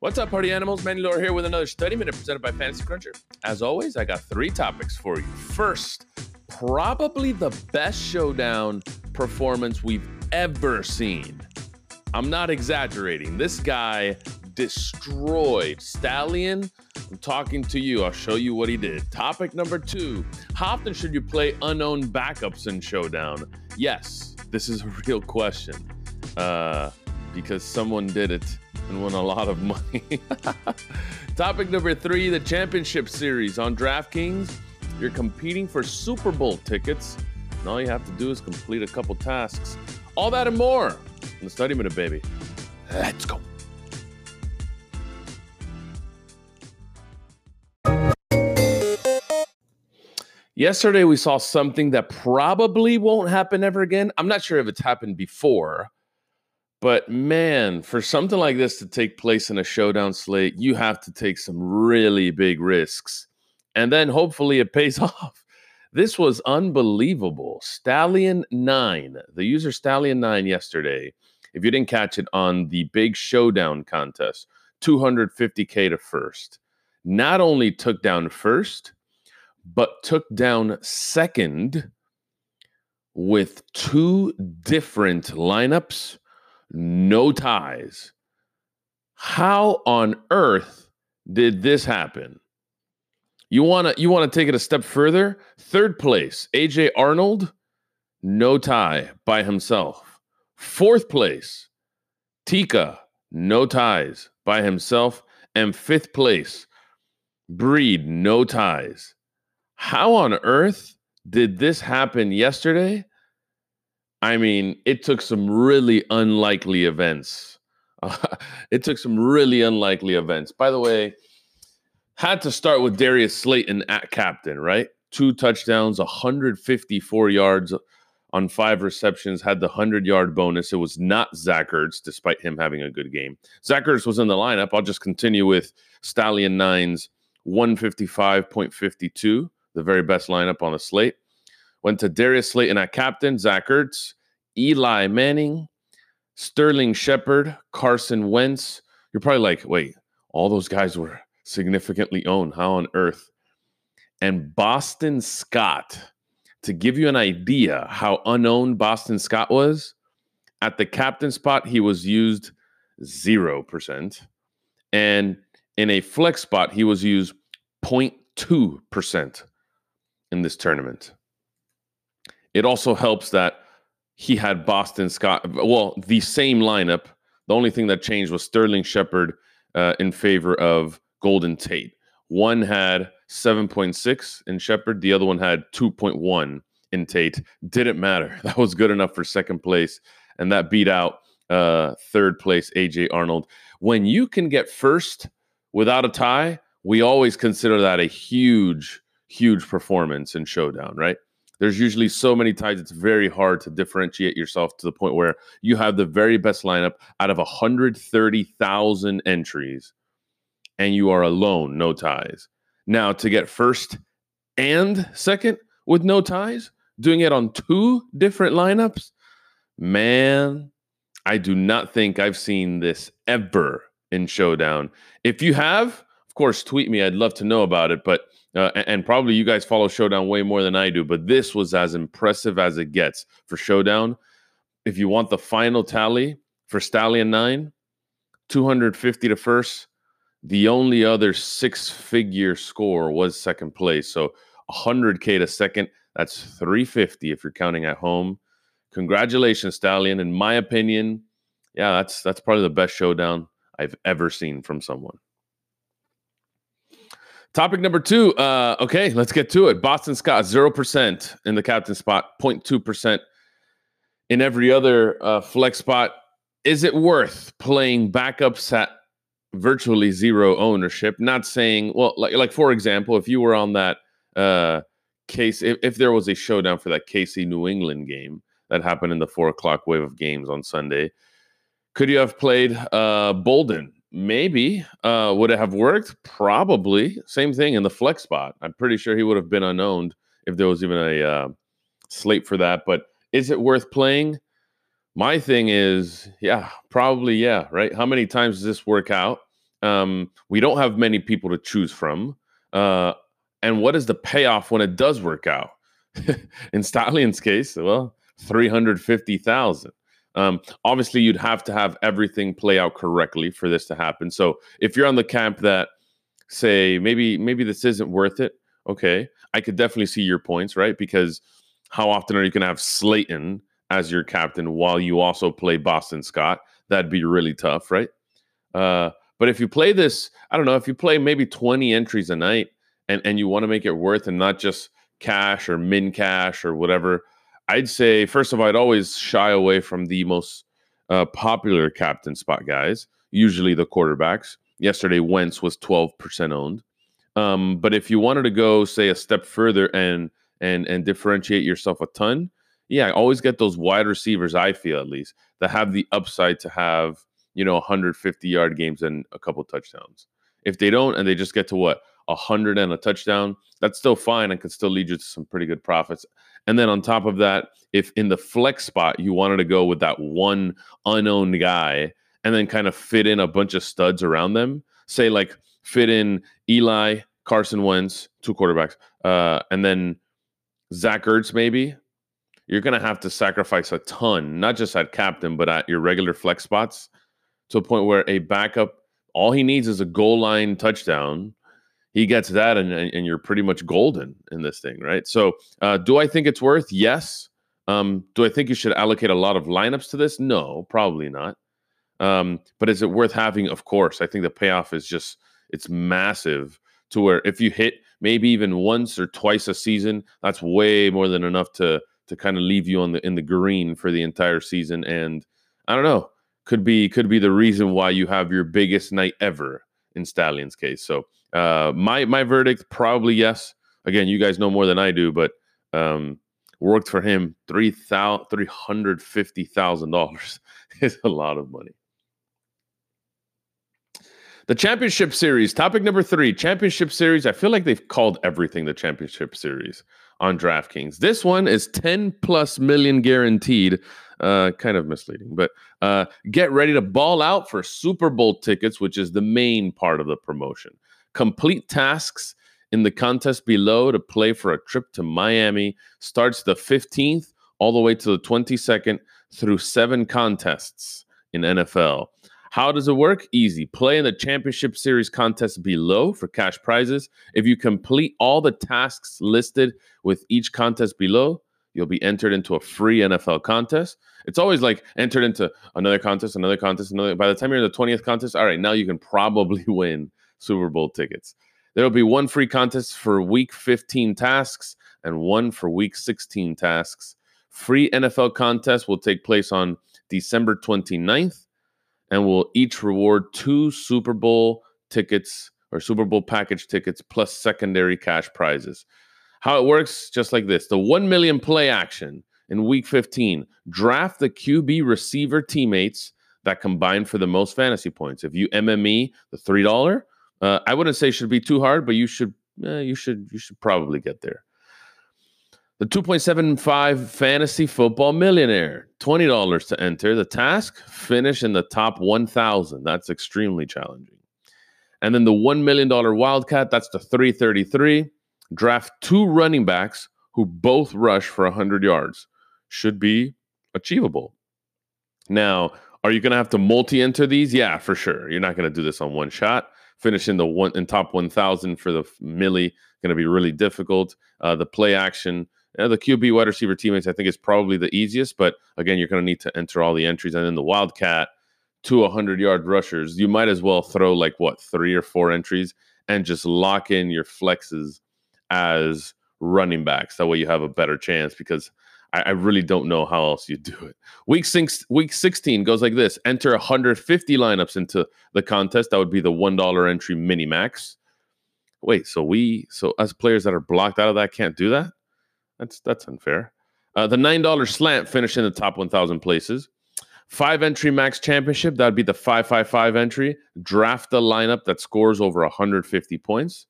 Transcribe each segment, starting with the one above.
What's up, party animals? Manny Lora here with another study minute presented by Fantasy Cruncher. As always, I got three topics for you. First, probably the best showdown performance we've ever seen. I'm not exaggerating. This guy destroyed Stallion. I'm talking to you. I'll show you what he did. Topic number two How often should you play unknown backups in Showdown? Yes, this is a real question uh, because someone did it and won a lot of money. Topic number three the Championship Series on DraftKings. You're competing for Super Bowl tickets, and all you have to do is complete a couple tasks. All that and more in the study minute, baby. Let's go. Yesterday, we saw something that probably won't happen ever again. I'm not sure if it's happened before, but man, for something like this to take place in a showdown slate, you have to take some really big risks. And then hopefully it pays off. This was unbelievable. Stallion 9, the user Stallion 9 yesterday. If you didn't catch it on the big showdown contest, 250K to first. Not only took down first, but took down second with two different lineups no ties. How on earth did this happen? You want to you want to take it a step further? Third place, AJ Arnold, no tie by himself. Fourth place, Tika, no ties by himself, and fifth place, Breed, no ties. How on earth did this happen yesterday? I mean, it took some really unlikely events. Uh, it took some really unlikely events. By the way, had to start with Darius Slayton at captain, right? Two touchdowns, 154 yards on five receptions, had the 100 yard bonus. It was not Zach Ertz, despite him having a good game. Zach Ertz was in the lineup. I'll just continue with Stallion Nines 155.52, the very best lineup on the slate. Went to Darius Slayton at captain, Zach Ertz, Eli Manning, Sterling Shepard, Carson Wentz. You're probably like, wait, all those guys were significantly owned. How on earth? And Boston Scott, to give you an idea how unowned Boston Scott was, at the captain spot, he was used 0%. And in a flex spot, he was used 0.2% in this tournament. It also helps that he had Boston Scott. Well, the same lineup. The only thing that changed was Sterling Shepard uh, in favor of Golden Tate. One had 7.6 in Shepard, the other one had 2.1 in Tate. Didn't matter. That was good enough for second place. And that beat out uh, third place AJ Arnold. When you can get first without a tie, we always consider that a huge, huge performance in showdown, right? There's usually so many ties it's very hard to differentiate yourself to the point where you have the very best lineup out of 130,000 entries and you are alone no ties. Now to get first and second with no ties doing it on two different lineups man i do not think i've seen this ever in showdown. If you have of course tweet me i'd love to know about it but uh, and, and, probably you guys follow Showdown way more than I do, but this was as impressive as it gets for Showdown. If you want the final tally for Stallion 9, 250 to first. The only other six figure score was second place. So 100K to second. That's 350 if you're counting at home. Congratulations, Stallion. In my opinion, yeah, that's that's probably the best showdown I've ever seen from someone. Topic number two. Uh, okay, let's get to it. Boston Scott, 0% in the captain spot, 0.2% in every other uh, flex spot. Is it worth playing backups at virtually zero ownership? Not saying, well, like, like for example, if you were on that uh, case, if, if there was a showdown for that KC New England game that happened in the four o'clock wave of games on Sunday, could you have played uh, Bolden Maybe. Uh, would it have worked? Probably. Same thing in the flex spot. I'm pretty sure he would have been unowned if there was even a uh, slate for that. But is it worth playing? My thing is, yeah, probably, yeah, right? How many times does this work out? Um, we don't have many people to choose from. Uh, and what is the payoff when it does work out? In Stallion's case, well, 350,000. Um, obviously, you'd have to have everything play out correctly for this to happen. So if you're on the camp that say maybe maybe this isn't worth it, okay, I could definitely see your points, right? Because how often are you going to have Slayton as your captain while you also play Boston Scott? That'd be really tough, right? Uh, but if you play this, I don't know, if you play maybe 20 entries a night and, and you want to make it worth and not just cash or min cash or whatever, I'd say, first of all, I'd always shy away from the most uh, popular captain spot guys, usually the quarterbacks. Yesterday, Wentz was 12% owned. Um, but if you wanted to go, say, a step further and and and differentiate yourself a ton, yeah, I always get those wide receivers. I feel at least that have the upside to have you know 150 yard games and a couple touchdowns. If they don't, and they just get to what 100 and a touchdown, that's still fine and could still lead you to some pretty good profits. And then on top of that, if in the flex spot you wanted to go with that one unowned guy and then kind of fit in a bunch of studs around them, say like fit in Eli, Carson Wentz, two quarterbacks, uh, and then Zach Ertz maybe, you're going to have to sacrifice a ton, not just at captain, but at your regular flex spots to a point where a backup, all he needs is a goal line touchdown. He gets that, and, and you're pretty much golden in this thing, right? So, uh, do I think it's worth? Yes. Um, do I think you should allocate a lot of lineups to this? No, probably not. Um, but is it worth having? Of course. I think the payoff is just it's massive to where if you hit maybe even once or twice a season, that's way more than enough to to kind of leave you on the in the green for the entire season. And I don't know, could be could be the reason why you have your biggest night ever in Stallion's case. So uh, my my verdict probably yes. Again, you guys know more than I do, but um, worked for him three thousand three hundred fifty thousand dollars is a lot of money. The championship series, topic number three, championship series. I feel like they've called everything the championship series on DraftKings. This one is 10 plus million guaranteed. Uh, kind of misleading, but uh, get ready to ball out for Super Bowl tickets, which is the main part of the promotion. Complete tasks in the contest below to play for a trip to Miami starts the 15th all the way to the 22nd through seven contests in NFL. How does it work? Easy. Play in the championship series contest below for cash prizes. If you complete all the tasks listed with each contest below, you'll be entered into a free NFL contest. It's always like entered into another contest, another contest, another. By the time you're in the 20th contest, all right, now you can probably win Super Bowl tickets. There'll be one free contest for week 15 tasks and one for week 16 tasks. Free NFL contest will take place on December 29th and will each reward two Super Bowl tickets or Super Bowl package tickets plus secondary cash prizes. How it works, just like this the 1 million play action in week 15. Draft the QB receiver teammates that combine for the most fantasy points. If you MME the $3, uh, I wouldn't say should be too hard, but you should eh, you should you should probably get there. The 2.75 fantasy football millionaire, $20 to enter. The task, finish in the top 1,000. That's extremely challenging. And then the $1 million wildcat, that's the 333. Draft two running backs who both rush for 100 yards. Should be achievable. Now, are you going to have to multi enter these? Yeah, for sure. You're not going to do this on one shot. Finishing the one in top 1,000 for the milli going to be really difficult. Uh, the play action uh, the QB wide receiver teammates, I think, is probably the easiest. But again, you're going to need to enter all the entries. And then the Wildcat, to 100 yard rushers, you might as well throw like what, three or four entries and just lock in your flexes as running backs. That way you have a better chance because I, I really don't know how else you do it. Week six, week 16 goes like this enter 150 lineups into the contest. That would be the $1 entry mini max. Wait, so we, so us players that are blocked out of that can't do that? That's that's unfair. Uh, the nine dollar slant finished in the top one thousand places. Five entry max championship that would be the five five five entry. Draft the lineup that scores over 150 points.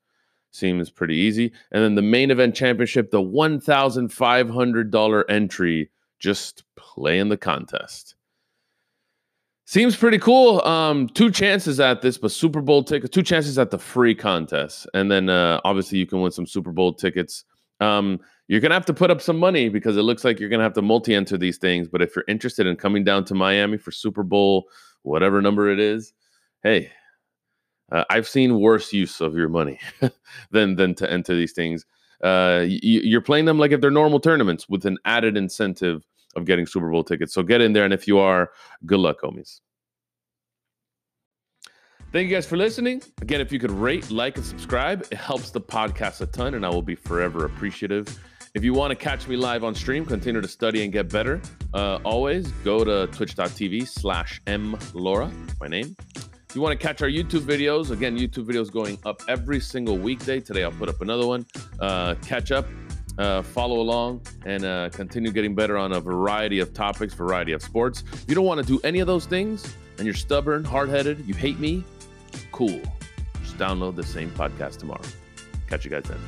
Seems pretty easy. And then the main event championship, the one thousand five hundred dollar entry. Just play in the contest. Seems pretty cool. Um, two chances at this, but Super Bowl tickets, two chances at the free contest. And then uh, obviously you can win some Super Bowl tickets. Um, you're gonna have to put up some money because it looks like you're gonna have to multi-enter these things. But if you're interested in coming down to Miami for Super Bowl, whatever number it is, hey, uh, I've seen worse use of your money than than to enter these things. Uh, you, are playing them like if they're normal tournaments with an added incentive of getting Super Bowl tickets. So get in there, and if you are, good luck, homies. Thank you guys for listening. Again, if you could rate, like, and subscribe, it helps the podcast a ton, and I will be forever appreciative. If you want to catch me live on stream, continue to study and get better. Uh, always go to twitch.tv slash mlora, my name. If you want to catch our YouTube videos, again, YouTube videos going up every single weekday. Today I'll put up another one. Uh, catch up uh, follow along and uh, continue getting better on a variety of topics, variety of sports. If you don't want to do any of those things and you're stubborn, hard headed, you hate me, cool. Just download the same podcast tomorrow. Catch you guys then.